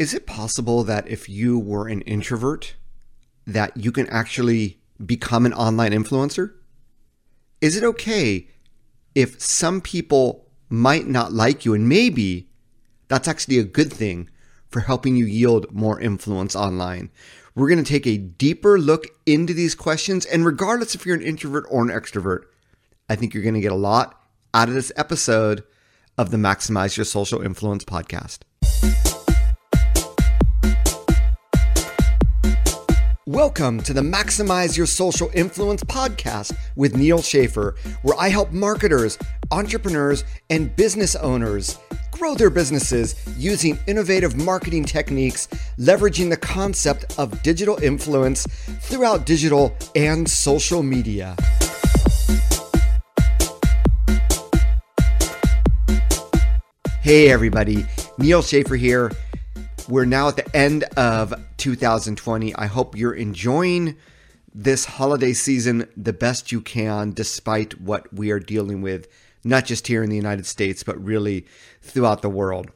Is it possible that if you were an introvert, that you can actually become an online influencer? Is it okay if some people might not like you and maybe that's actually a good thing for helping you yield more influence online? We're going to take a deeper look into these questions. And regardless if you're an introvert or an extrovert, I think you're going to get a lot out of this episode of the Maximize Your Social Influence podcast. Welcome to the Maximize Your Social Influence podcast with Neal Schaffer, where I help marketers, entrepreneurs, and business owners grow their businesses using innovative marketing techniques, leveraging the concept of digital influence throughout digital and social media. Hey, everybody, Neal Schaffer here. We're now at the end of 2020. I hope you're enjoying this holiday season the best you can, despite what we are dealing with, not just here in the United States, but really throughout the world.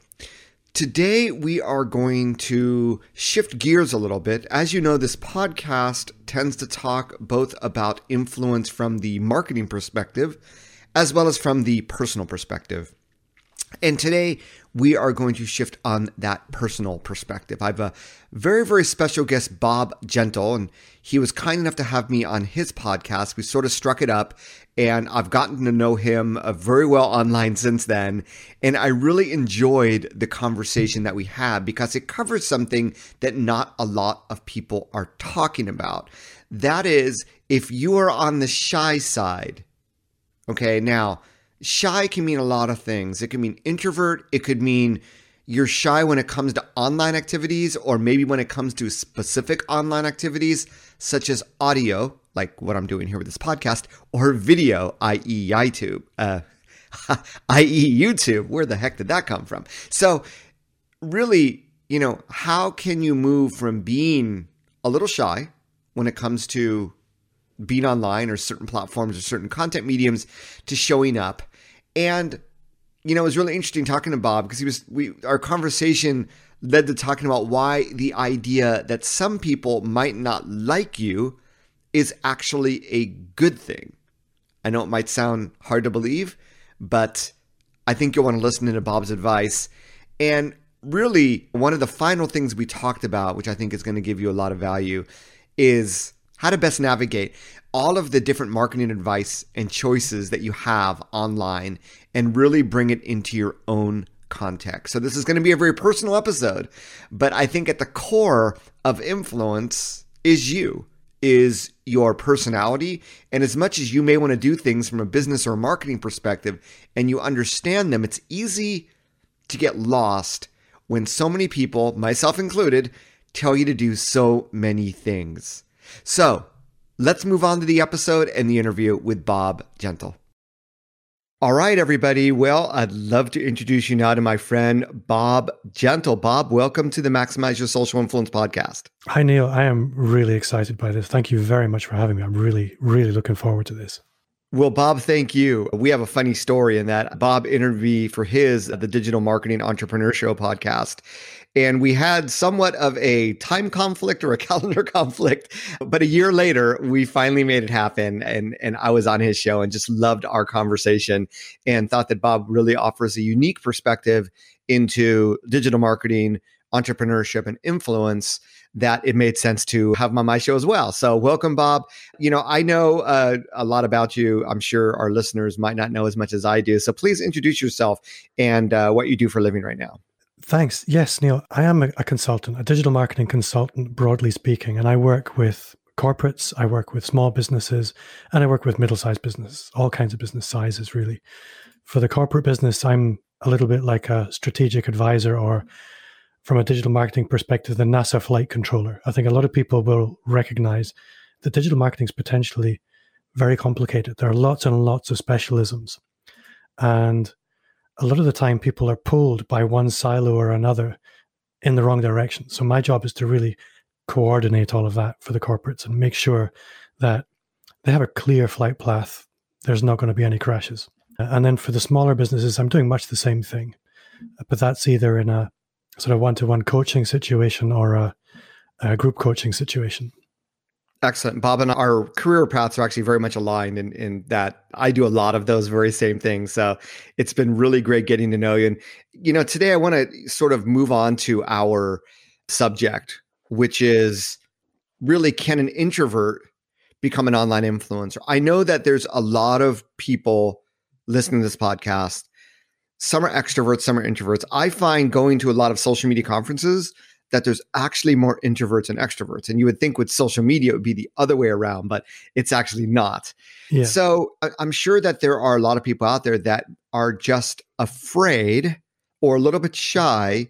Today, we are going to shift gears a little bit. As you know, this podcast tends to talk both about influence from the marketing perspective as well as from the personal perspective. And today we are going to shift on that personal perspective. I have a very, very special guest, Bob Gentle, and he was kind enough to have me on his podcast. We sort of struck it up, and I've gotten to know him uh, very well online since then. And I really enjoyed the conversation that we had because it covers something that not a lot of people are talking about. That is, if you are on the shy side, okay, now, shy can mean a lot of things. It can mean introvert, it could mean you're shy when it comes to online activities, or maybe when it comes to specific online activities, such as audio, like what I'm doing here with this podcast, or video, i.e., YouTube, uh, i.e., YouTube. Where the heck did that come from? So, really, you know, how can you move from being a little shy when it comes to being online or certain platforms or certain content mediums to showing up. And you know, it was really interesting talking to Bob because he was we our conversation led to talking about why the idea that some people might not like you is actually a good thing. I know it might sound hard to believe, but I think you'll want to listen to Bob's advice. And really, one of the final things we talked about, which I think is going to give you a lot of value, is how to best navigate all of the different marketing advice and choices that you have online and really bring it into your own context. So, this is going to be a very personal episode, but I think at the core of influence is you, is your personality. And as much as you may want to do things from a business or a marketing perspective and you understand them, it's easy to get lost when so many people, myself included, tell you to do so many things. So let's move on to the episode and the interview with Bob Gentle. All right, everybody. Well, I'd love to introduce you now to my friend Bob Gentle. Bob, welcome to the Maximize Your Social Influence podcast. Hi, Neal. I am really excited by this. Thank you very much for having me. I'm really, really looking forward to this. Well, Bob, thank you. We have a funny story in that Bob interviewed for his uh, the Digital Marketing Entrepreneur Show podcast and we had somewhat of a time conflict or a calendar conflict but a year later we finally made it happen and and I was on his show and just loved our conversation and thought that Bob really offers a unique perspective into digital marketing entrepreneurship and influence that it made sense to have him on my show as well. So, welcome, Bob. You know, I know uh, a lot about you. I'm sure our listeners might not know as much as I do. So, please introduce yourself and uh, what you do for a living right now. Thanks. Yes, Neal, I am a, a consultant, a digital marketing consultant, broadly speaking, and I work with corporates, I work with small businesses, and I work with middle sized businesses, all kinds of business sizes, really. For the corporate business, I'm a little bit like a strategic advisor or from a digital marketing perspective, the NASA flight controller. I think a lot of people will recognize that digital marketing is potentially very complicated. There are lots and lots of specialisms. And a lot of the time people are pulled by one silo or another in the wrong direction. So my job is to really coordinate all of that for the corporates and make sure that they have a clear flight path. There's not going to be any crashes. And then for the smaller businesses, I'm doing much the same thing, but that's either in a sort of one to one coaching situation or a, a, group coaching situation. Excellent. Bob and our career paths are actually very much aligned in, in that I do a lot of those very same things. So it's been really great getting to know you. And, you know, today I want to sort of move on to our subject, which is really can an introvert become an online influencer? I know that there's a lot of people listening to this podcast. Some are extroverts, some are introverts. I find going to a lot of social media conferences that there's actually more introverts and extroverts. And you would think with social media, it would be the other way around, but it's actually not. Yeah. So I'm sure that there are a lot of people out there that are just afraid or a little bit shy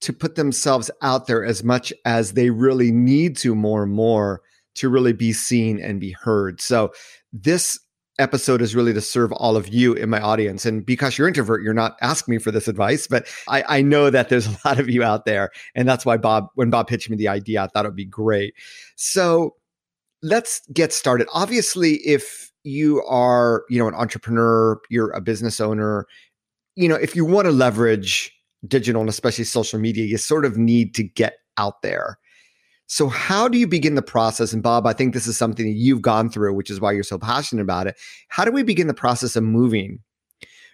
to put themselves out there as much as they really need to more and more to really be seen and be heard. So this episode is really to serve all of you in my audience. And because you're introvert, you're not asking me for this advice, but I, I, know that there's a lot of you out there. And that's why Bob, when Bob pitched me the idea, I thought it would be great. So let's get started. Obviously, if you are, you know, an entrepreneur, you're a business owner, you know, if you want to leverage digital and especially social media, you sort of need to get out there. So, how do you begin the process? And Bob, I think this is something that you've gone through, which is why you're so passionate about it. How do we begin the process of moving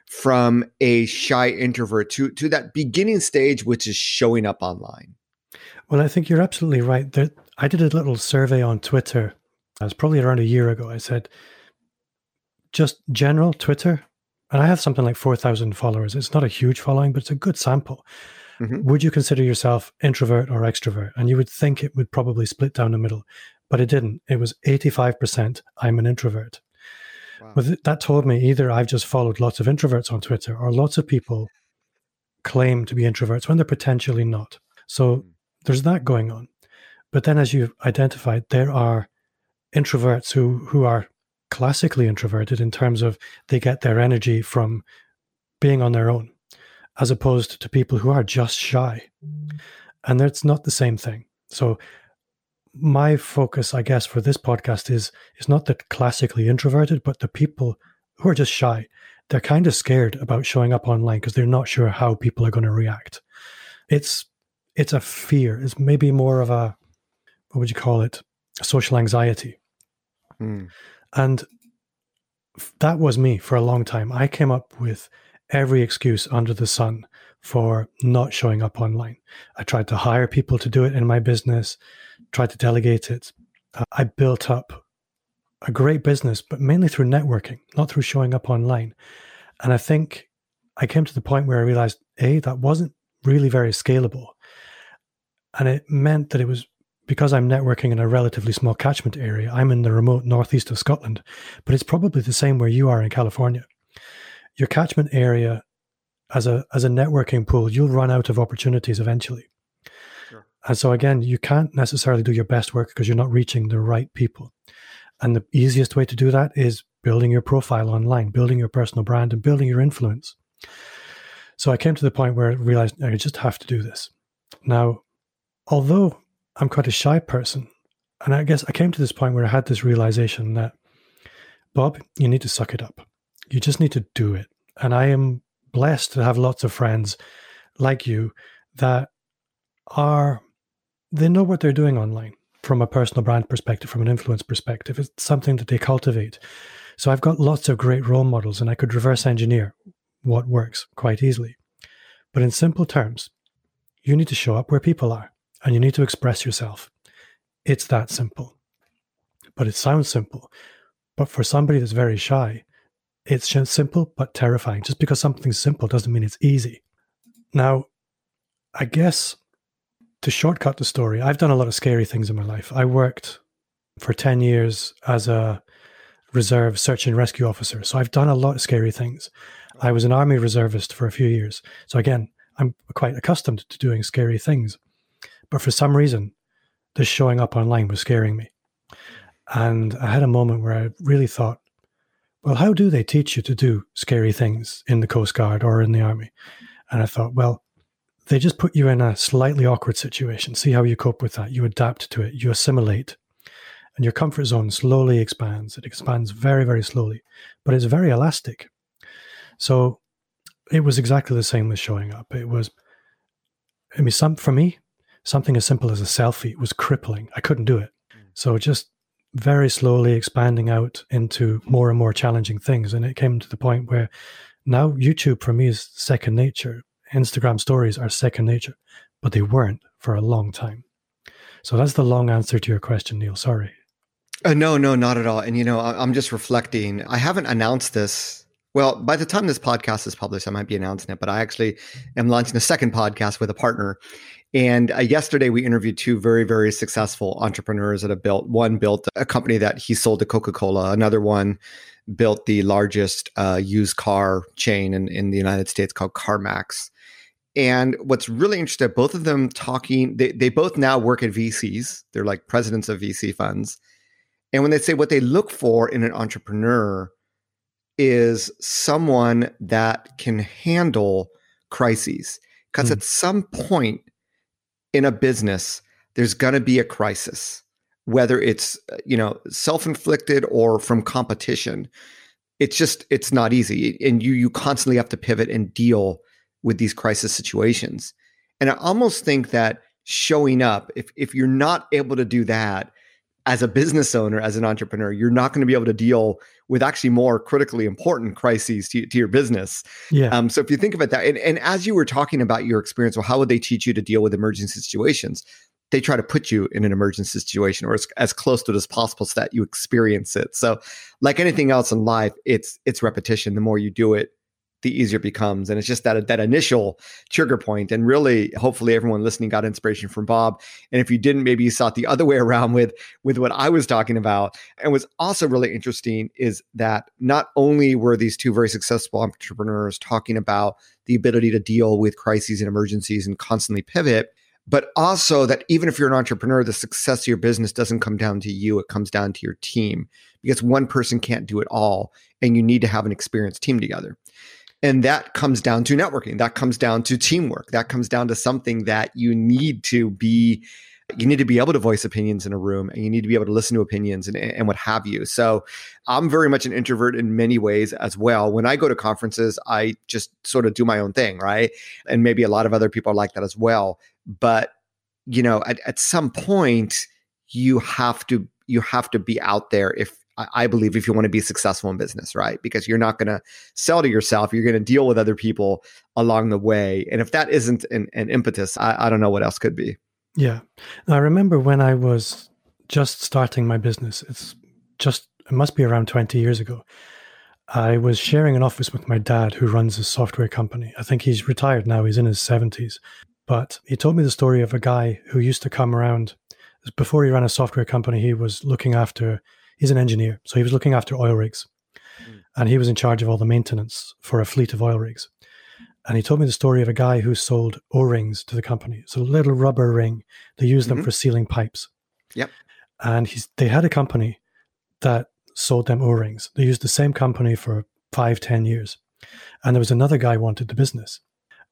from a shy introvert to, to that beginning stage, which is showing up online? Well, I think you're absolutely right. There, I did a little survey on Twitter. I was probably around a year ago. I said, just general Twitter, and I have something like 4,000 followers. It's not a huge following, but it's a good sample. Mm-hmm. Would you consider yourself introvert or extrovert? And you would think it would probably split down the middle, but it didn't. It was 85% I'm an introvert. Wow. But that told me either I've just followed lots of introverts on Twitter or lots of people claim to be introverts when they're potentially not. So mm. there's that going on. But then, as you've identified, there are introverts who, who are classically introverted in terms of they get their energy from being on their own as opposed to people who are just shy. And it's not the same thing. So my focus, I guess, for this podcast is is not the classically introverted, but the people who are just shy. They're kind of scared about showing up online because they're not sure how people are going to react. It's it's a fear. It's maybe more of a what would you call it? A social anxiety. Mm. And that was me for a long time. I came up with every excuse under the sun for not showing up online. I tried to hire people to do it in my business, tried to delegate it. I built up a great business, but mainly through networking, not through showing up online. And I think I came to the point where I realized, A, that wasn't really very scalable. And it meant that it was because I'm networking in a relatively small catchment area. I'm in the remote northeast of Scotland, but it's probably the same where you are in California your catchment area as a as a networking pool, you'll run out of opportunities eventually. Sure. And so again, you can't necessarily do your best work because you're not reaching the right people. And the easiest way to do that is building your profile online, building your personal brand, and building your influence. So I came to the point where I realized I just have to do this. Now, although I'm quite a shy person, and I guess I came to this point where I had this realization that, Bob, you need to suck it up. You just need to do it. And I am blessed to have lots of friends like you that are, they know what they're doing online from a personal brand perspective, from an influence perspective. It's something that they cultivate. So I've got lots of great role models and I could reverse engineer what works quite easily. But in simple terms, you need to show up where people are and you need to express yourself. It's that simple. But it sounds simple. But for somebody that's very shy, it's simple but terrifying. Just because something's simple doesn't mean it's easy. Now, I guess to shortcut the story, I've done a lot of scary things in my life. I worked for 10 years as a reserve search and rescue officer. So I've done a lot of scary things. I was an army reservist for a few years. So again, I'm quite accustomed to doing scary things. But for some reason, this showing up online was scaring me. And I had a moment where I really thought, well, how do they teach you to do scary things in the Coast Guard or in the Army? And I thought, well, they just put you in a slightly awkward situation. See how you cope with that. You adapt to it, you assimilate, and your comfort zone slowly expands. It expands very, very slowly, but it's very elastic. So it was exactly the same with showing up. It was I mean, some for me, something as simple as a selfie was crippling. I couldn't do it. Hmm. So just very slowly expanding out into more and more challenging things. And it came to the point where now YouTube for me is second nature. Instagram stories are second nature, but they weren't for a long time. So that's the long answer to your question, Neal. Sorry. Uh, no, no, not at all. And you know, I, I'm just reflecting. I haven't announced this. Well, by the time this podcast is published, I might be announcing it, but I actually am launching a second podcast with a partner. And uh, yesterday we interviewed two very, very successful entrepreneurs that have built one built a company that he sold to Coca Cola, another one built the largest uh, used car chain in, in the United States called CarMax. And what's really interesting, both of them talking, they, they both now work at VCs. They're like presidents of VC funds. And when they say what they look for in an entrepreneur is someone that can handle crises. Because mm. at some point in a business, there's going to be a crisis, whether it's, uh, you know, self-inflicted or from competition. It's just, it's not easy. And you, you constantly have to pivot and deal with these crisis situations. And I almost think that showing up, if, if you're not able to do that, as a business owner, as an entrepreneur, you're not going to be able to deal with actually more critically important crises to, to your business. Yeah. Um, so if you think about that, and, and as you were talking about your experience, well, how would they teach you to deal with emergency situations? They try to put you in an emergency situation or as, as close to it as possible so that you experience it. So like anything else in life, it's it's repetition. The more you do it, the easier it becomes. And it's just that that initial trigger point. And really, hopefully, everyone listening got inspiration from Bob. And if you didn't, maybe you saw it the other way around with with what I was talking about. And what's also really interesting is that not only were these two very successful entrepreneurs talking about the ability to deal with crises and emergencies and constantly pivot. But also that even if you're an entrepreneur, the success of your business doesn't come down to you. It comes down to your team because one person can't do it all. And you need to have an experienced team together. And that comes down to networking. That comes down to teamwork. That comes down to something that you need to be, you need to be able to voice opinions in a room and you need to be able to listen to opinions and, and what have you. So I'm very much an introvert in many ways as well. When I go to conferences, I just sort of do my own thing, right? And maybe a lot of other people are like that as well. But, you know, at, at some point, you have to you have to be out there if I believe if you want to be successful in business, right? Because you're not going to sell to yourself, you're going to deal with other people along the way. And if that isn't an, an impetus, I, I, don't know what else could be. Yeah. I remember when I was just starting my business, it's just, it must be around 20 years ago. I was sharing an office with my dad who runs a software company. I think he's retired now, he's in his 70s. But he told me the story of a guy who used to come around. Before he ran a software company, he was looking after he's an engineer, so he was looking after oil rigs, mm. and he was in charge of all the maintenance for a fleet of oil rigs. And he told me the story of a guy who sold O rings to the company. So a little rubber ring. They use them mm-hmm. for sealing pipes. Yep. And he's they had a company that sold them O rings. They used the same company for five, ten years. And there was another guy wanted the business.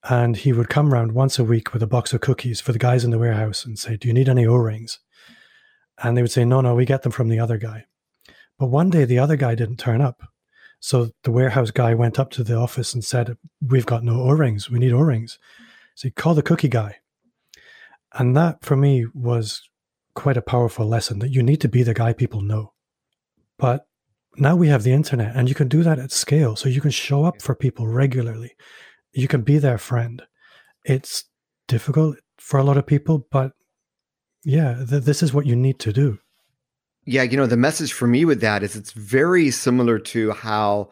And he would come around once a week with a box of cookies for the guys in the warehouse and say, Do you need any O rings? And they would say, No, no, we get them from the other guy. But one day the other guy didn't turn up. So the warehouse guy went up to the office and said, We've got no O rings. We need O rings. So he called the cookie guy. And that for me was quite a powerful lesson that you need to be the guy people know. But now we have the internet and you can do that at scale. So you can show up for people regularly. You can be their friend. It's difficult for a lot of people, but yeah, th- this is what you need to do. Yeah, you know, the message for me with that is it's very similar to how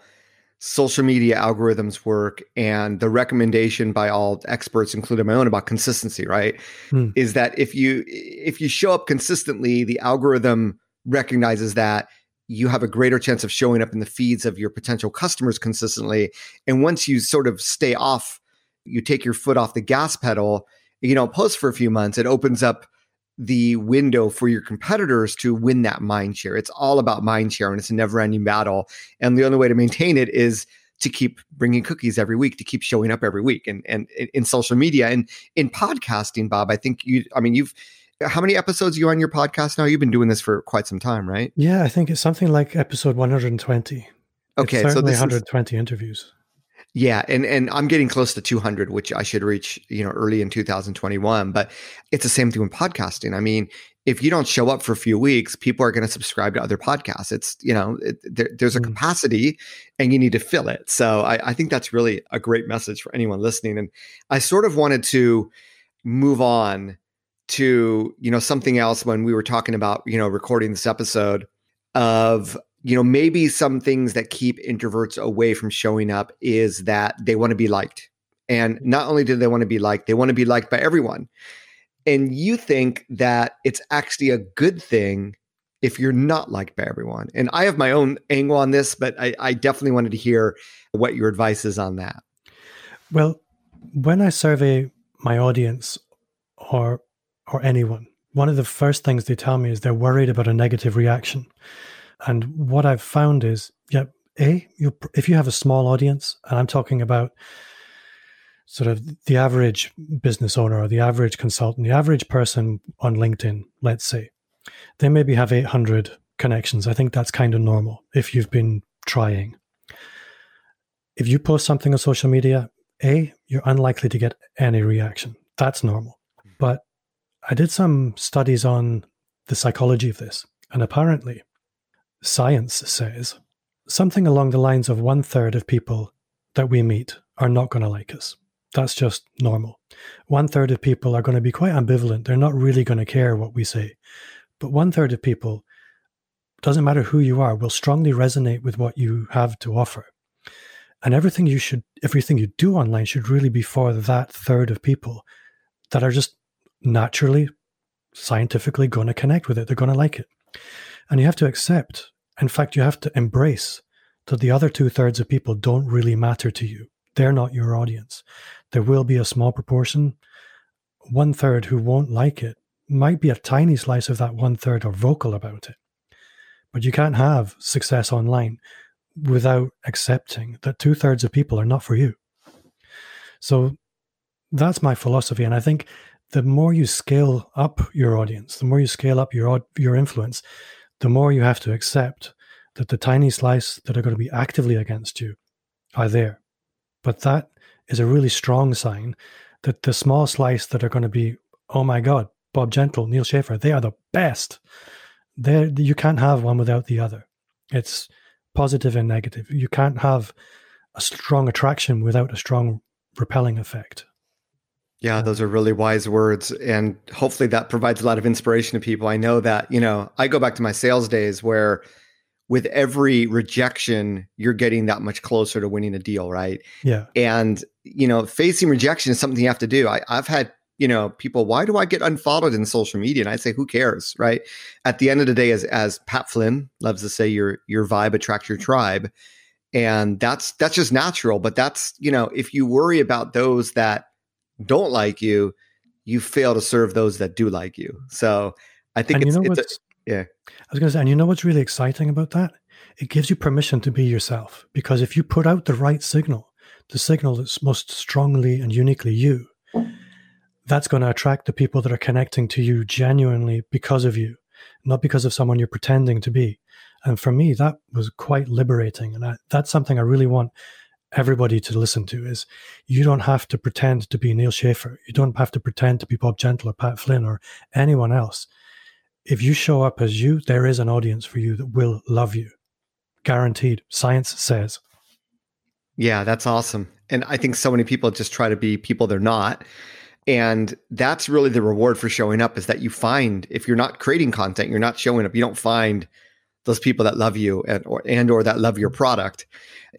social media algorithms work and the recommendation by all experts including my own about consistency right hmm. is that if you if you show up consistently the algorithm recognizes that you have a greater chance of showing up in the feeds of your potential customers consistently and once you sort of stay off you take your foot off the gas pedal you know post for a few months it opens up the window for your competitors to win that mind share. It's all about mind share and it's a never ending battle. And the only way to maintain it is to keep bringing cookies every week, to keep showing up every week and, and in social media and in podcasting, Bob, I think you, I mean, you've, how many episodes are you on your podcast now? You've been doing this for quite some time, right? Yeah, I think it's something like episode 120. Okay. so this 120 is, interviews. Yeah, and and I'm getting close to 200, which I should reach, you know, early in 2021. But it's the same thing with podcasting. I mean, if you don't show up for a few weeks, people are going to subscribe to other podcasts. It's you know, it, there, there's a mm. capacity, and you need to fill it. So I, I think that's really a great message for anyone listening. And I sort of wanted to move on to you know something else when we were talking about you know recording this episode of you know, maybe some things that keep introverts away from showing up is that they want to be liked. And mm-hmm. not only do they want to be liked, they want to be liked by everyone. And you think that it's actually a good thing if you're not liked by everyone. And I have my own angle on this, but I, I definitely wanted to hear what your advice is on that. Well, when I survey my audience or or anyone, one of the first things they tell me is they're worried about a negative reaction. And what I've found is, yeah, a you if you have a small audience, and I'm talking about sort of the average business owner or the average consultant, the average person on LinkedIn, let's say, they maybe have 800 connections. I think that's kind of normal if you've been trying. If you post something on social media, A, you're unlikely to get any reaction. That's normal. Hmm. But I did some studies on the psychology of this, and apparently, science says something along the lines of one third of people that we meet are not going to like us. That's just normal. One third of people are going to be quite ambivalent. They're not really going to care what we say. But one third of people, doesn't matter who you are, will strongly resonate with what you have to offer. And everything you should, everything you do online should really be for that third of people that are just naturally, scientifically going to connect with it. They're going to like it. And you have to accept, in fact, you have to embrace that the other two thirds of people don't really matter to you. They're not your audience. There will be a small proportion, one third who won't like it, might be a tiny slice of that one third are vocal about it. But you can't have success online without accepting that two thirds of people are not for you. So that's my philosophy. And I think the more you scale up your audience, the more you scale up your your influence, the more you have to accept that the tiny slice that are going to be actively against you are there. But that is a really strong sign that the small slice that are going to be, oh my God, Bob Gentle, Neal Schaffer, they are the best. They you can't have one without the other. It's positive and negative. You can't have a strong attraction without a strong repelling effect. Yeah, those are really wise words. And hopefully that provides a lot of inspiration to people. I know that, you know, I go back to my sales days where with every rejection, you're getting that much closer to winning a deal, right? Yeah. And, you know, facing rejection is something you have to do. I, I've had, you know, people, why do I get unfollowed in social media? And I say, who cares, right? At the end of the day, as as Pat Flynn loves to say, your your vibe attracts your tribe. And that's that's just natural. But that's, you know, if you worry about those that don't like you, you fail to serve those that do like you. So I think and it's, you know it's a, yeah. I was going to say, and you know what's really exciting about that? It gives you permission to be yourself because if you put out the right signal, the signal that's most strongly and uniquely you, that's going to attract the people that are connecting to you genuinely because of you, not because of someone you're pretending to be. And for me, that was quite liberating. And I, that's something I really want everybody to listen to is you don't have to pretend to be Neal Schaffer. You don't have to pretend to be Bob Gentle or Pat Flynn or anyone else. If you show up as you, there is an audience for you that will love you. Guaranteed. Science says. Yeah, that's awesome. And I think so many people just try to be people they're not. And that's really the reward for showing up is that you find if you're not creating content, you're not showing up, you don't find those people that love you and or and or that love your product.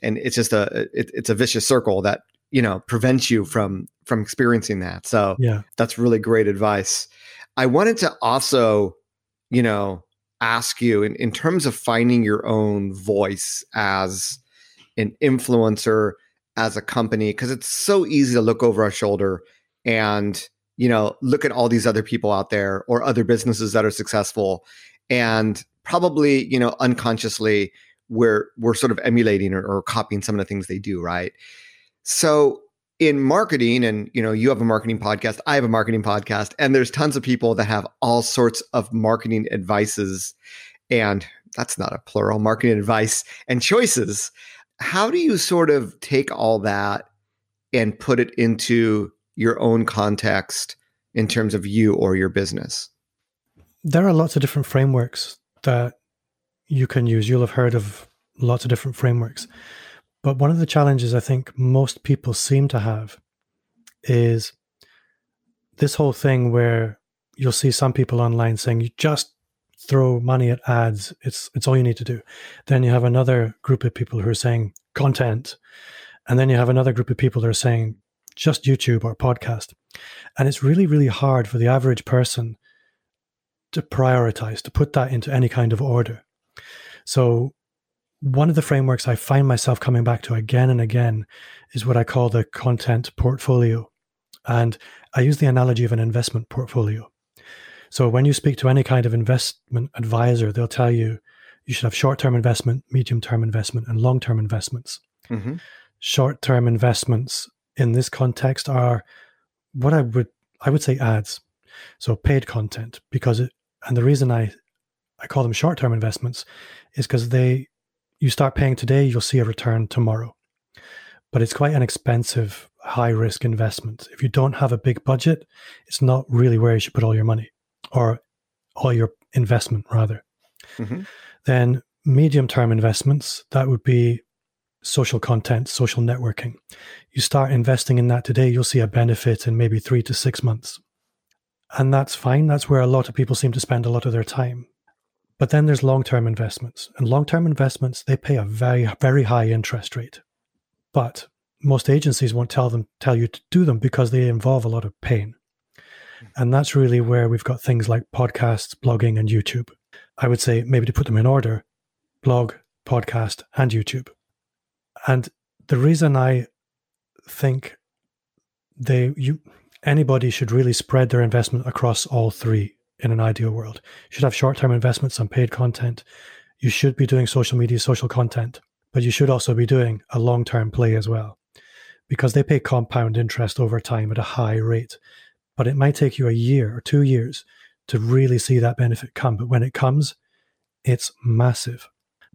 And it's just a it, it's a vicious circle that you know prevents you from from experiencing that. So yeah. that's really great advice. I wanted to also you know ask you in, in terms of finding your own voice as an influencer as a company because it's so easy to look over our shoulder and you know look at all these other people out there or other businesses that are successful and probably you know unconsciously we're we're sort of emulating or, or copying some of the things they do right so in marketing and you know you have a marketing podcast i have a marketing podcast and there's tons of people that have all sorts of marketing advices and that's not a plural marketing advice and choices how do you sort of take all that and put it into your own context in terms of you or your business? There are lots of different frameworks that you can use. You'll have heard of lots of different frameworks. But one of the challenges I think most people seem to have is this whole thing where you'll see some people online saying you just throw money at ads it's it's all you need to do then you have another group of people who are saying content and then you have another group of people that are saying just YouTube or podcast and it's really really hard for the average person to prioritize to put that into any kind of order so one of the frameworks I find myself coming back to again and again is what I call the content portfolio. And I use the analogy of an investment portfolio. So when you speak to any kind of investment advisor, they'll tell you you should have short term investment, medium term investment, and long term investments. Mm-hmm. Short term investments in this context are what I would I would say ads. So paid content because it and the reason I I call them short term investments is because they you start paying today, you'll see a return tomorrow. But it's quite an expensive, high risk investment. If you don't have a big budget, it's not really where you should put all your money or all your investment, rather. Mm-hmm. Then medium term investments, that would be social content, social networking. You start investing in that today, you'll see a benefit in maybe three to six months. And that's fine. That's where a lot of people seem to spend a lot of their time. But then there's long term investments. And long term investments, they pay a very, very high interest rate. But most agencies won't tell them tell you to do them because they involve a lot of pain. Hmm. And that's really where we've got things like podcasts, blogging, and YouTube. I would say maybe to put them in order blog, podcast, and YouTube. And the reason I think they you anybody should really spread their investment across all three in an ideal world. You should have short term investments on paid content. You should be doing social media, social content, but you should also be doing a long term play as well because they pay compound interest over time at a high rate. But it might take you a year or two years to really see that benefit come. But when it comes, it's massive.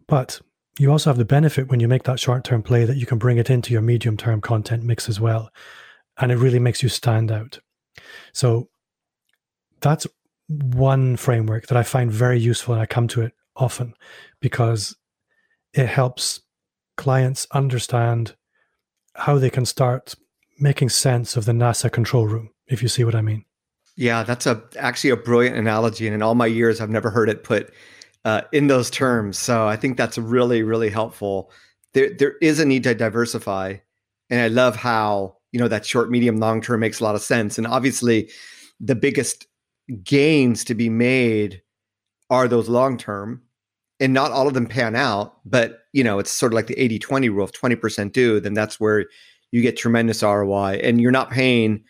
But you also have the benefit when you make that short term play that you can bring it into your medium term content mix as well. And it really makes you stand out. So that's one framework that I find very useful and I come to it often because it helps clients understand how they can start making sense of the NASA control room, if you see what I mean. Yeah, that's a actually a brilliant analogy, and in all my years, I've never heard it put uh, in those terms. So I think that's really, really helpful. There, there is a need to diversify, and I love how you know that short, medium, long term makes a lot of sense. And obviously, the biggest gains to be made are those long term. And not all of them pan out but you know it's sort of like the 80-20 rule. If 20% do then that's where you get tremendous roi and you're not paying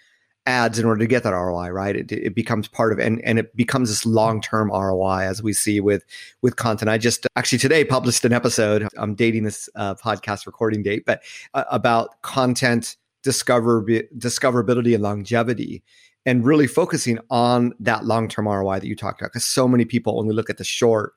ads in order to get that roi right? It, it becomes part of and, and it becomes this long-term roi as we see with with content. I just actually today published an episode. I'm dating this uh, podcast recording date but uh, about content discover discoverability and longevity and really focusing on that long term ROI that you talked about. Because so many people only look at the short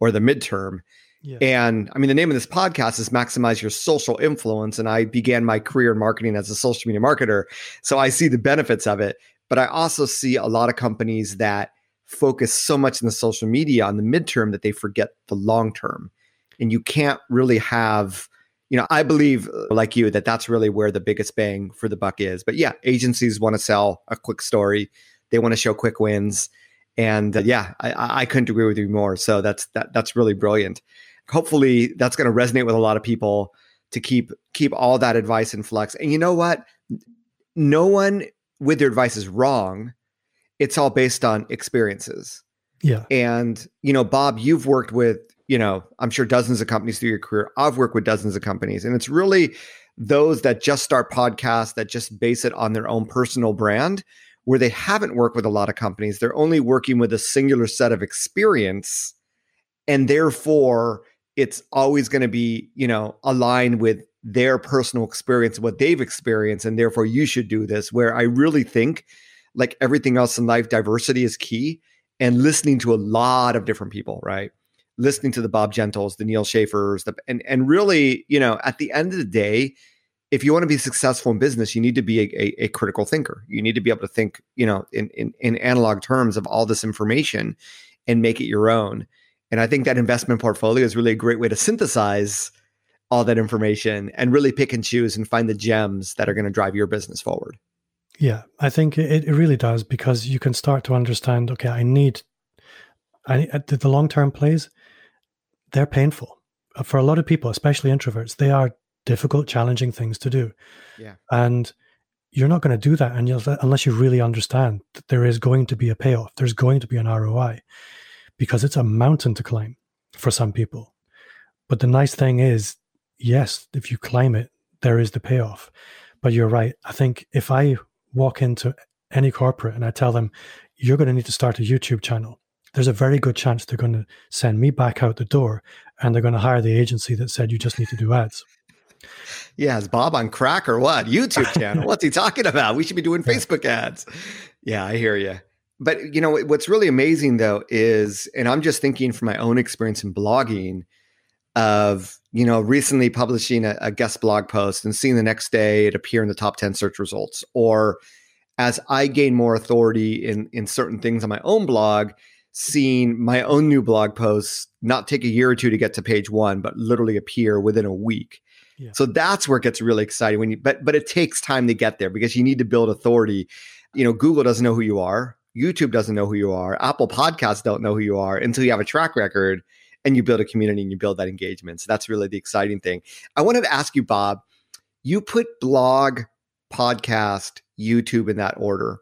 or the midterm. Yeah. And I mean, the name of this podcast is Maximize Your Social Influence. And I began my career in marketing as a social media marketer. So I see the benefits of it. But I also see a lot of companies that focus so much in the social media on the midterm that they forget the long term. And you can't really have you know, I believe, uh, like you, that that's really where the biggest bang for the buck is. But yeah, agencies want to sell a quick story, they want to show quick wins, and uh, yeah, I, I couldn't agree with you more. So that's that that's really brilliant. Hopefully, that's going to resonate with a lot of people to keep keep all that advice in flux. And you know what? No one with their advice is wrong. It's all based on experiences. Yeah. And you know, Bob, you've worked with you know, I'm sure dozens of companies through your career. I've worked with dozens of companies, and it's really those that just start podcasts that just base it on their own personal brand, where they haven't worked with a lot of companies. They're only working with a singular set of experience, and therefore it's always going to be, you know, aligned with their personal experience, what they've experienced, and therefore you should do this. Where I really think, like everything else in life, diversity is key, and listening to a lot of different people, right? Listening to the Bob Gentles, the Neal Schaffer's, the, and and really, you know, at the end of the day, if you want to be successful in business, you need to be a, a, a, critical thinker. You need to be able to think, you know, in, in, in analog terms of all this information and make it your own. And I think that investment portfolio is really a great way to synthesize all that information and really pick and choose and find the gems that are going to drive your business forward. Yeah, I think it, it really does because you can start to understand. Okay, I need, I the long term plays, they're painful uh, for a lot of people, especially introverts. They are difficult, challenging things to do. Yeah, and you're not going to do that unless you really understand that there is going to be a payoff. There's going to be an ROI because it's a mountain to climb for some people. But the nice thing is, yes, if you climb it, there is the payoff. But you're right. I think if I walk into any corporate and I tell them, you're going to need to start a YouTube channel, there's a very good chance they're going to send me back out the door and they're going to hire the agency that said you just need to do ads. Yeah, is Bob on crack or what? YouTube channel. What's he talking about? We should be doing Facebook ads. Yeah, I hear you. But you know what's really amazing though is, and I'm just thinking from my own experience in blogging, of you know recently publishing a, a guest blog post and seeing the next day it appear in the top 10 search results, or as I gain more authority in in certain things on my own blog, seeing my own new blog posts not take a year or two to get to page one, but literally appear within a week. Yeah. So that's where it gets really exciting when you but but it takes time to get there because you need to build authority. You know, Google doesn't know who you are. YouTube doesn't know who you are. Apple Podcasts don't know who you are until you have a track record and you build a community and you build that engagement. So that's really the exciting thing. I wanted to ask you, Bob, you put blog, podcast, YouTube in that order.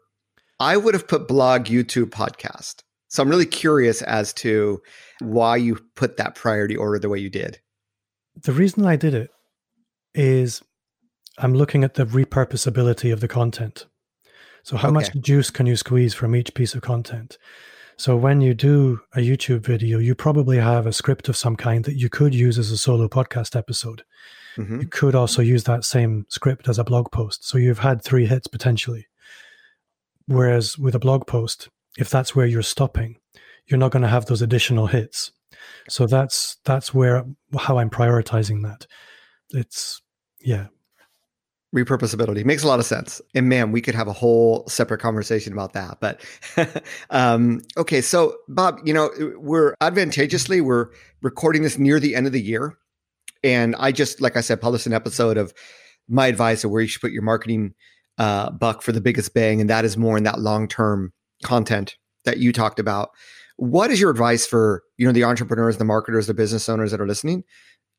I would have put blog, YouTube, podcast. So I'm really curious as to why you put that priority order the way you did. The reason I did it is I'm looking at the repurposability of the content. So, how okay. much juice can you squeeze from each piece of content? So, when you do a YouTube video, you probably have a script of some kind that you could use as a solo podcast episode. Mm-hmm. You could also use that same script as a blog post. So, you've had three hits potentially. Whereas with a blog post, if that's where you're stopping, you're not going to have those additional hits. So that's that's where how I'm prioritizing that. It's yeah, repurposability. Makes a lot of sense. And man we could have a whole separate conversation about that but um, okay so bob you know we're advantageously we're recording this near the end of the year. And i just like i said published an episode of my advice of where you should put your marketing uh, buck for the biggest bang and that is more in that long-term content that you talked about. What is your advice for you know the entrepreneurs the marketers the business owners that are listening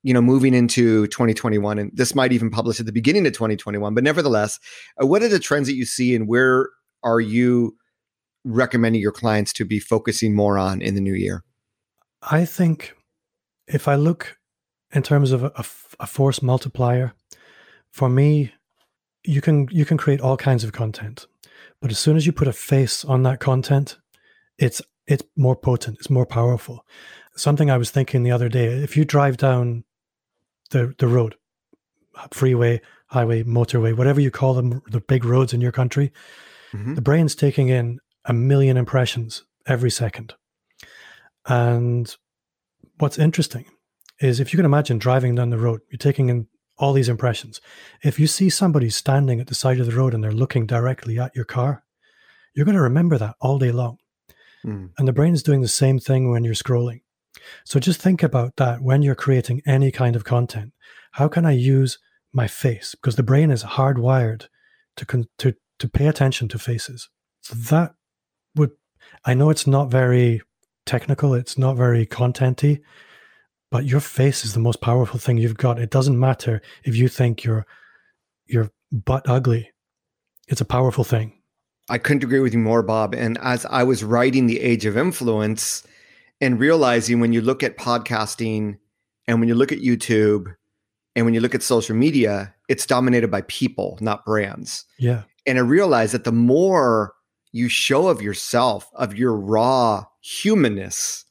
you know, moving into 2021, and this might even publish at the beginning of 2021, but nevertheless, uh, what are the trends that you see and where are you recommending your clients to be focusing more on in the new year? I think if I look in terms of a, a force multiplier, for me, you can you can create all kinds of content, but as soon as you put a face on that content, it's it's more potent, it's more powerful. Something I was thinking the other day: if you drive down the the road, freeway, highway, motorway, whatever you call them, the big roads in your country, mm-hmm. the brain's taking in a million impressions every second. And what's interesting is if you can imagine driving down the road, you're taking in all these impressions. If you see somebody standing at the side of the road and they're looking directly at your car, you're going to remember that all day long. Mm. And the brain is doing the same thing when you're scrolling. So just think about that when you're creating any kind of content. How can I use my face? Because the brain is hardwired to con- to to pay attention to faces. So that would I know it's not very technical, it's not very contenty, but your face is the most powerful thing you've got. It doesn't matter if you think you're you're butt ugly. It's a powerful thing. I couldn't agree with you more, Bob. And as I was writing The Age of Influence, and realizing when you look at podcasting and when you look at YouTube and when you look at social media, it's dominated by people, not brands. Yeah. And I realized that the more you show of yourself, of your raw humanness,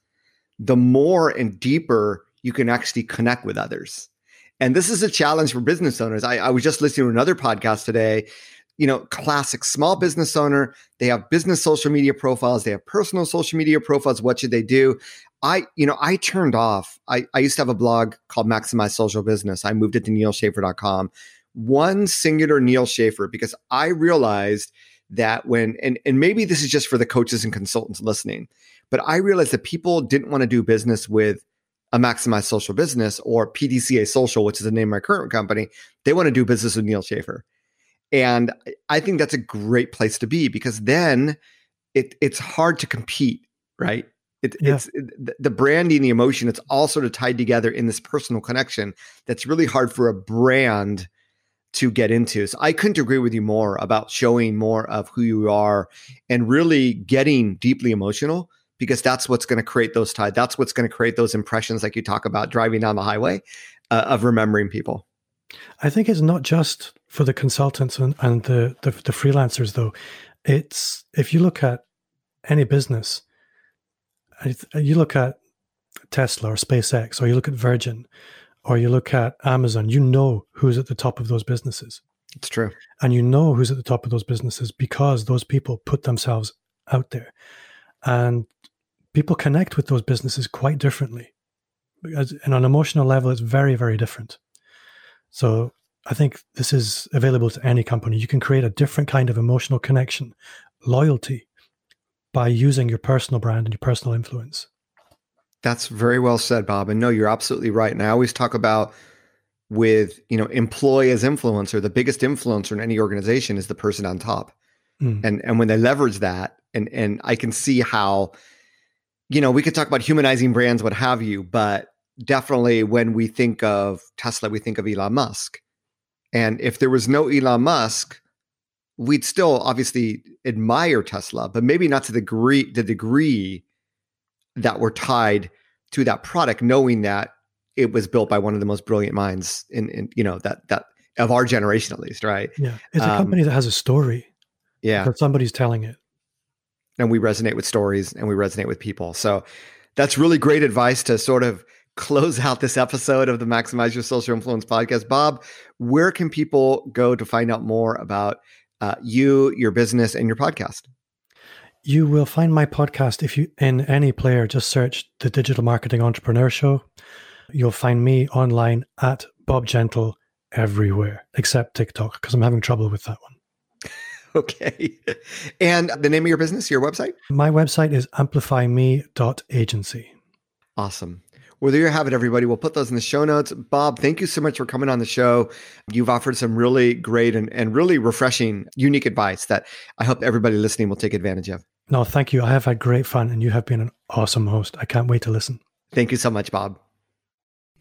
the more and deeper you can actually connect with others. And this is a challenge for business owners. I, I was just listening to another podcast today you know, classic small business owner. They have business social media profiles. They have personal social media profiles. What should they do? I, you know, I turned off. I, I used to have a blog called Maximize Social Business. I moved it to nealschaffer.com. One singular Neal Schaffer because I realized that when and and maybe this is just for the coaches and consultants listening, but I realized that people didn't want to do business with a Maximize Social Business or PDCA Social, which is the name of my current company. They want to do business with Neal Schaffer. And I think that's a great place to be because then it, it's hard to compete, right? It, yeah. It's it, the branding, the emotion, it's all sort of tied together in this personal connection that's really hard for a brand to get into. So I couldn't agree with you more about showing more of who you are and really getting deeply emotional because that's what's going to create those ties. That's what's going to create those impressions, like you talk about driving down the highway, uh, of remembering people. I think it's not just for the consultants and, and the, the, the freelancers, though. It's if you look at any business, you look at Tesla or SpaceX, or you look at Virgin, or you look at Amazon, you know who's at the top of those businesses. It's true. And you know who's at the top of those businesses because those people put themselves out there. And people connect with those businesses quite differently. Because, and on an emotional level, it's very, very different. So I think this is available to any company. You can create a different kind of emotional connection, loyalty, by using your personal brand and your personal influence. That's very well said, Bob. And no, you're absolutely right. And I always talk about with, you know, employee as influencer, the biggest influencer in any organization is the person on top. Mm. And and when they leverage that, and and I can see how, you know, we could talk about humanizing brands, what have you, but definitely when we think of Tesla, we think of Elon Musk. And if there was no Elon Musk, we'd still obviously admire Tesla, but maybe not to the degree the degree that we're tied to that product, knowing that it was built by one of the most brilliant minds in, in you know that that of our generation at least, right? Yeah, it's a um, company that has a story. Yeah, but somebody's telling it, and we resonate with stories and we resonate with people. So that's really great advice to sort of close out this episode of the Maximize Your Social Influence podcast. Bob, where can people go to find out more about uh, you, your business, and your podcast? You will find my podcast if you in any player just search the Digital Marketing Entrepreneur Show. You'll find me online at Bob Gentle everywhere except TikTok because I'm having trouble with that one. okay. And the name of your business, your website? My website is amplifyme.agency. Awesome. Well, there you have it, everybody. We'll put those in the show notes. Bob, thank you so much for coming on the show. You've offered some really great and, and really refreshing, unique advice that I hope everybody listening will take advantage of. No, thank you. I have had great fun and you have been an awesome host. I can't wait to listen. Thank you so much, Bob.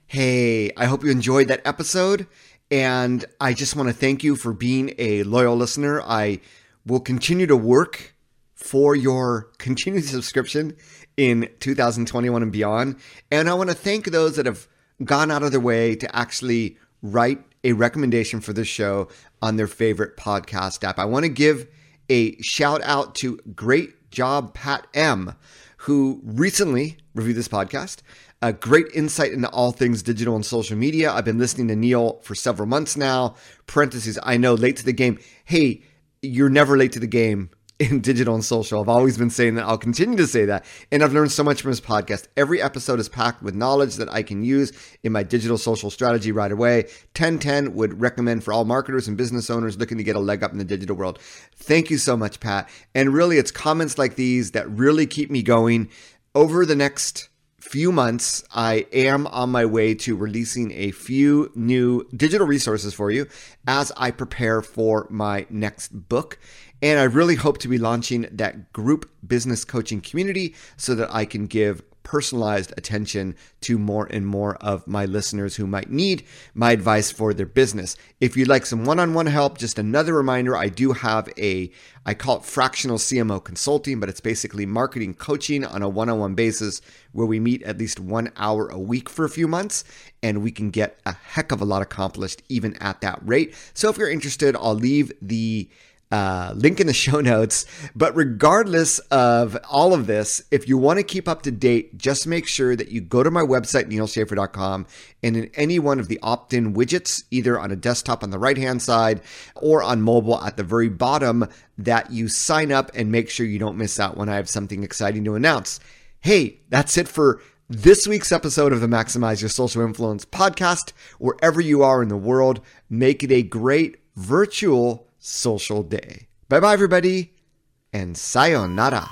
Hey, I hope you enjoyed that episode. And I just want to thank you for being a loyal listener. I will continue to work for your continued subscription in 2021 and beyond. And I want to thank those that have gone out of their way to actually write a recommendation for this show on their favorite podcast app. I want to give a shout out to Great Job Pat M, who recently reviewed this podcast. A great insight into all things digital and social media. I've been listening to Neal for several months now. Parentheses, I know late to the game. Hey, you're never late to the game in digital and social. I've always been saying that. I'll continue to say that. And I've learned so much from his podcast. Every episode is packed with knowledge that I can use in my digital social strategy right away. 1010 would recommend for all marketers and business owners looking to get a leg up in the digital world. Thank you so much, Pat. And really, it's comments like these that really keep me going over the next few months, I am on my way to releasing a few new digital resources for you as I prepare for my next book. And I really hope to be launching that group business coaching community so that I can give personalized attention to more and more of my listeners who might need my advice for their business. If you'd like some one-on-one help, just another reminder, I do have a I call it fractional CMO consulting, but it's basically marketing coaching on a one-on-one basis where we meet at least 1 hour a week for a few months and we can get a heck of a lot accomplished even at that rate. So if you're interested, I'll leave the Uh, link in the show notes. But regardless of all of this, if you want to keep up to date, just make sure that you go to my website, nealschaffer.com, and in any one of the opt in widgets, either on a desktop on the right hand side or on mobile at the very bottom, that you sign up and make sure you don't miss out when I have something exciting to announce. Hey, that's it for this week's episode of the Maximize Your Social Influence podcast. Wherever you are in the world, make it a great virtual social day. Bye bye, everybody, and sayonara.